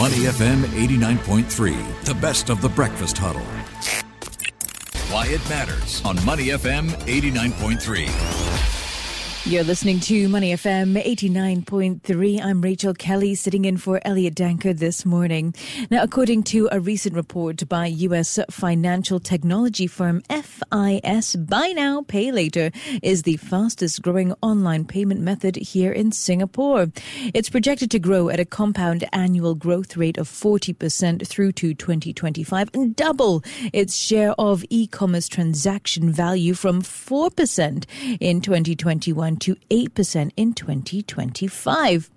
Money FM 89.3, the best of the breakfast huddle. Why it matters on Money FM 89.3. You're listening to Money FM 89.3. I'm Rachel Kelly sitting in for Elliot Danker this morning. Now, according to a recent report by U.S. financial technology firm FIS, Buy Now, Pay Later is the fastest growing online payment method here in Singapore. It's projected to grow at a compound annual growth rate of 40% through to 2025 and double its share of e-commerce transaction value from 4% in 2021 to 8% in 2025.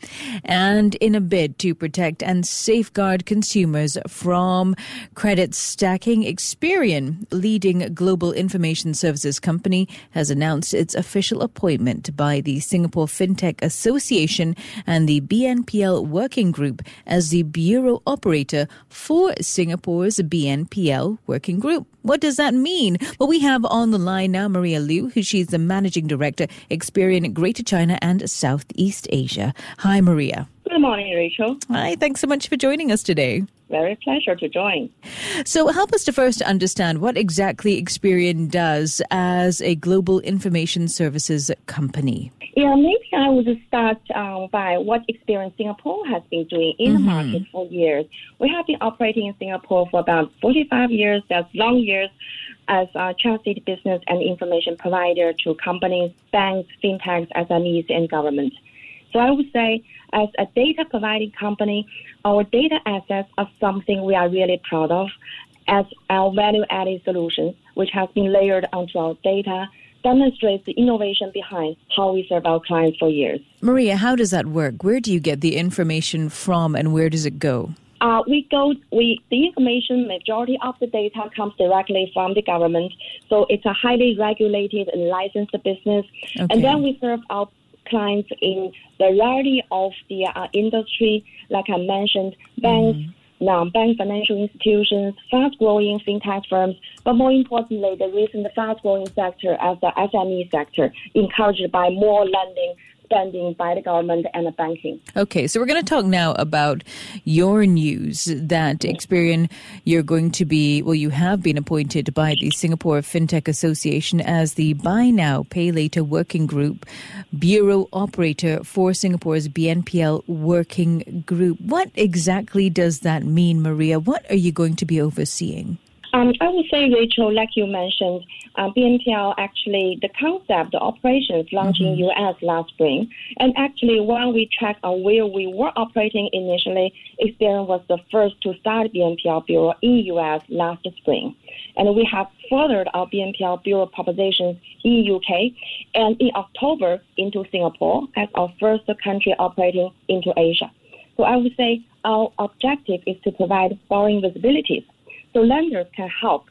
And in a bid to protect and safeguard consumers from credit stacking, Experian, leading global information services company, has announced its official appointment by the Singapore FinTech Association and the BNPL Working Group as the bureau operator for Singapore's BNPL Working Group. What does that mean? Well, we have on the line now Maria Liu, who she's the managing director, Experian Greater China and Southeast Asia. Hi, Maria. Good morning, Rachel. Hi, thanks so much for joining us today. Very pleasure to join. So, help us to first understand what exactly Experian does as a global information services company. Yeah, maybe I would start um, by what Experian Singapore has been doing in mm-hmm. the market for years. We have been operating in Singapore for about 45 years. That's long years as a trusted business and information provider to companies, banks, fintechs, SMEs, and government. So I would say, as a data providing company, our data assets are something we are really proud of as our value added solutions, which has been layered onto our data demonstrates the innovation behind how we serve our clients for years. Maria, how does that work? Where do you get the information from and where does it go? Uh, we go, we, the information, majority of the data comes directly from the government. So it's a highly regulated and licensed business. Okay. And then we serve our clients in the variety of the uh, industry, like I mentioned, banks, mm non-bank financial institutions, fast-growing fintech firms, but more importantly, the recent fast-growing sector as the SME sector, encouraged by more lending spending by the government and the banking. Okay, so we're going to talk now about your news that Experian, you're going to be, well, you have been appointed by the Singapore FinTech Association as the Buy Now, Pay Later Working Group Bureau Operator for Singapore's BNPL Working Group. What exactly does that mean, Maria? What are you going to be overseeing? Um, I would say, Rachel, like you mentioned, uh, BNPL actually, the concept, the operations launched mm-hmm. in US last spring. And actually, when we track on where we were operating initially, Experian was the first to start BNPL Bureau in US last spring. And we have furthered our BNPL Bureau propositions in UK and in October into Singapore as our first country operating into Asia. So I would say our objective is to provide borrowing visibilities so lenders can help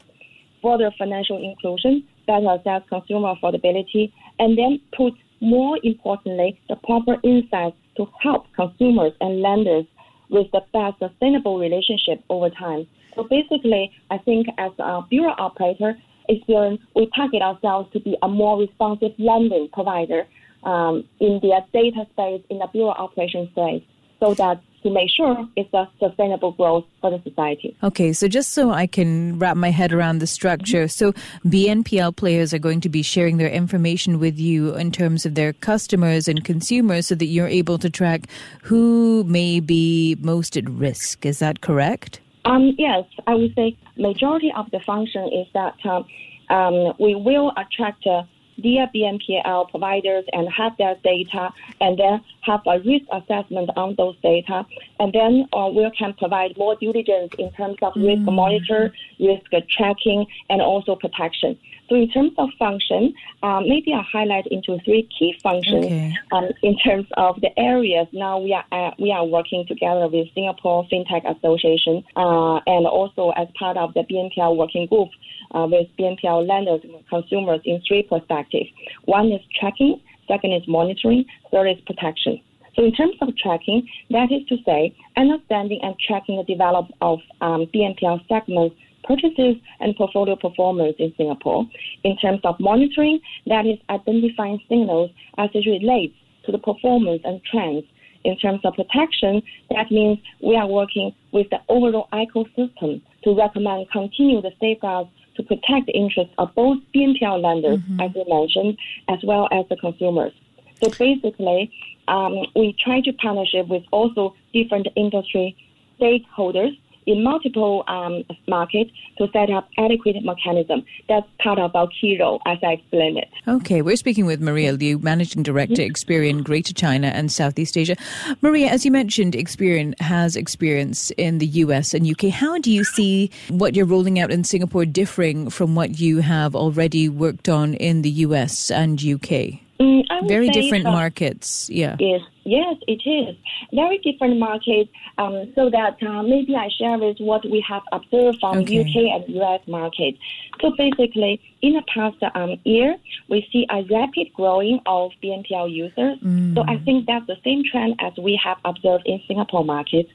further financial inclusion, better assess consumer affordability, and then put more importantly the proper insights to help consumers and lenders with the best sustainable relationship over time. So basically, I think as a bureau operator, Experian, we target ourselves to be a more responsive lending provider um, in the data space, in the bureau operation space, so that to make sure it's a sustainable growth for the society. Okay, so just so I can wrap my head around the structure, so BNPL players are going to be sharing their information with you in terms of their customers and consumers so that you're able to track who may be most at risk. Is that correct? Um, yes, I would say majority of the function is that um, um, we will attract uh, their BNPL providers and have their data and then have a risk assessment on those data. And then uh, we can provide more diligence in terms of mm-hmm. risk monitor, risk tracking, and also protection. So in terms of function, um, maybe I highlight into three key functions okay. um, in terms of the areas. Now we are uh, we are working together with Singapore FinTech Association uh, and also as part of the BNPL working group uh, with BNPL lenders and consumers in three perspectives. One is tracking, second is monitoring, third is protection. So in terms of tracking, that is to say, understanding and tracking the development of um, BNPL segments, purchases, and portfolio performance in Singapore. In terms of monitoring, that is identifying signals as it relates to the performance and trends in terms of protection, that means we are working with the overall ecosystem to recommend continued safeguards to protect the interests of both BNPL lenders, mm-hmm. as you mentioned, as well as the consumers. So basically, um, we try to partnership with also different industry stakeholders in multiple um, markets to set up adequate mechanism. That's part of our key role, as I explained it. Okay, we're speaking with Maria Liu, Managing Director, mm-hmm. Experian Greater China and Southeast Asia. Maria, as you mentioned, Experian has experience in the US and UK. How do you see what you're rolling out in Singapore differing from what you have already worked on in the US and UK? Mm, Very different markets, yeah. Yes, yes, it is. Very different markets. Um, so that uh, maybe I share with what we have observed from okay. UK and US markets. So basically, in the past um, year, we see a rapid growing of BNPL users. Mm. So I think that's the same trend as we have observed in Singapore market.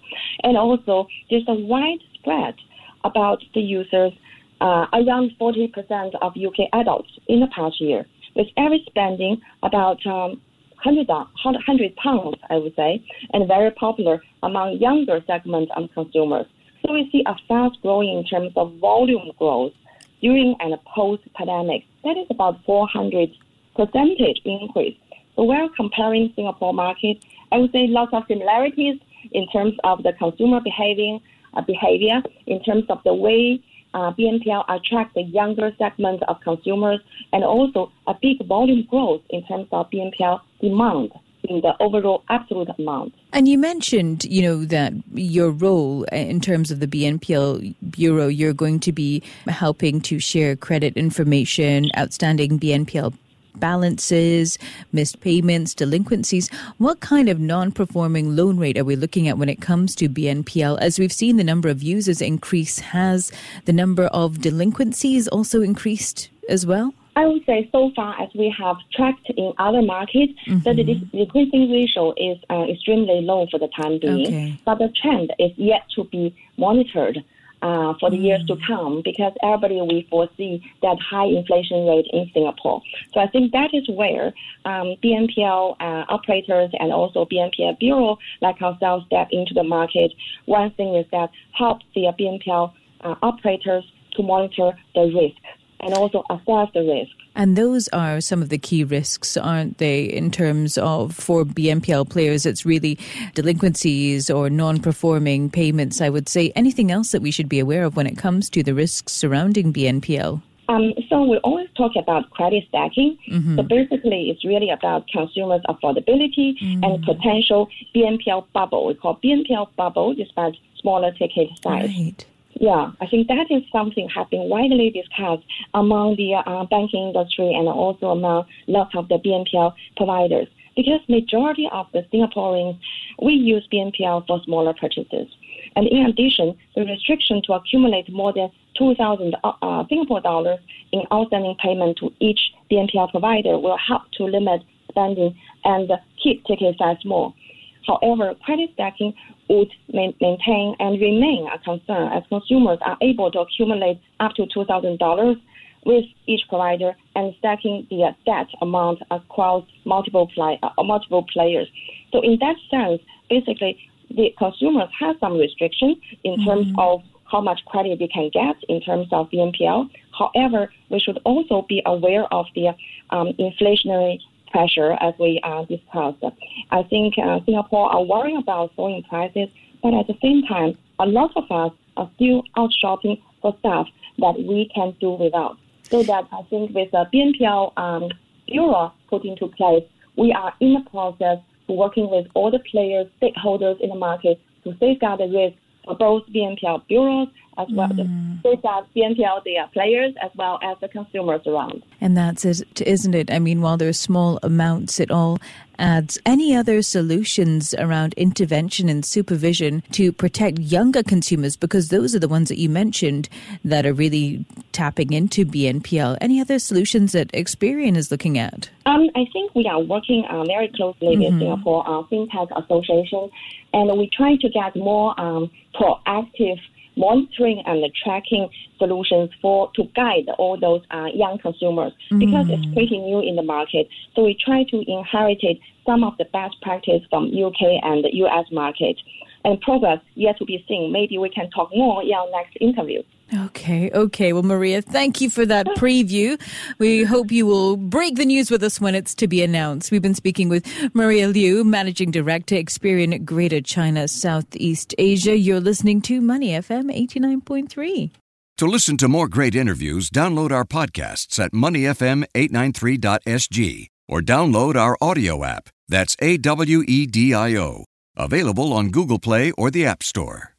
And also, there's a wide spread about the users. Uh, around 40% of UK adults in the past year with average spending about um, 100, 100 pounds, I would say, and very popular among younger segments of consumers. So we see a fast growing in terms of volume growth during and post pandemic. That is about 400 percentage increase. So we're comparing Singapore market. I would say lots of similarities in terms of the consumer behaving uh, behavior, in terms of the way uh, BNPL attract the younger segment of consumers and also a big volume growth in terms of BNPL demand in the overall absolute amount. And you mentioned, you know, that your role in terms of the BNPL Bureau, you're going to be helping to share credit information, outstanding BNPL balances, missed payments, delinquencies. What kind of non performing loan rate are we looking at when it comes to BNPL? As we've seen the number of users increase, has the number of delinquencies also increased as well? I would say so far as we have tracked in other markets, mm-hmm. the delinquency ratio is uh, extremely low for the time being. Okay. But the trend is yet to be monitored uh, for the years to mm. come because everybody will foresee that high inflation rate in Singapore. So I think that is where um, BNPL uh, operators and also BNPL bureau like ourselves step into the market. One thing is that help the BNPL uh, operators to monitor the risk and also assess the risk. And those are some of the key risks, aren't they, in terms of for BNPL players? It's really delinquencies or non performing payments, I would say. Anything else that we should be aware of when it comes to the risks surrounding BNPL? Um, so we always talk about credit stacking. Mm-hmm. So basically, it's really about consumers' affordability mm-hmm. and potential BNPL bubble. We call BNPL bubble, despite smaller ticket size. Right. Yeah, I think that is something has been widely discussed among the uh, banking industry and also among lots of the BNPL providers. Because majority of the Singaporeans, we use BNPL for smaller purchases. And in addition, the restriction to accumulate more than 2,000 uh, uh, Singapore dollars in outstanding payment to each BNPL provider will help to limit spending and keep ticket size small. However, credit stacking would maintain and remain a concern as consumers are able to accumulate up to $2,000 with each provider and stacking the debt amount across multiple, play, uh, multiple players. So in that sense, basically, the consumers have some restriction in mm-hmm. terms of how much credit they can get in terms of BNPL. However, we should also be aware of the um, inflationary pressure as we uh, discussed. I think uh, Singapore are worrying about soaring prices, but at the same time, a lot of us are still out shopping for stuff that we can do without. So that I think with the BNPL um, Bureau put into place, we are in the process working with all the players, stakeholders in the market to safeguard the risk for both BNPL bureaus as well mm. both as BNPL the players as well as the consumers around. And that's it, isn't it? I mean, while there are small amounts, it all adds. Any other solutions around intervention and supervision to protect younger consumers? Because those are the ones that you mentioned that are really tapping into BNPL. Any other solutions that Experian is looking at? Um, I think we are working uh, very closely mm-hmm. with Singapore uh, FinTech Association, and we try to get more um, proactive monitoring and tracking solutions for to guide all those uh, young consumers because it's pretty new in the market. So we try to inherit some of the best practice from UK and US market. And progress yet to be seen. Maybe we can talk more in our next interview. Okay, okay. Well, Maria, thank you for that preview. We hope you will break the news with us when it's to be announced. We've been speaking with Maria Liu, Managing Director, Experian Greater China, Southeast Asia. You're listening to Money FM 89.3. To listen to more great interviews, download our podcasts at moneyfm893.sg or download our audio app. That's A W E D I O. Available on Google Play or the App Store.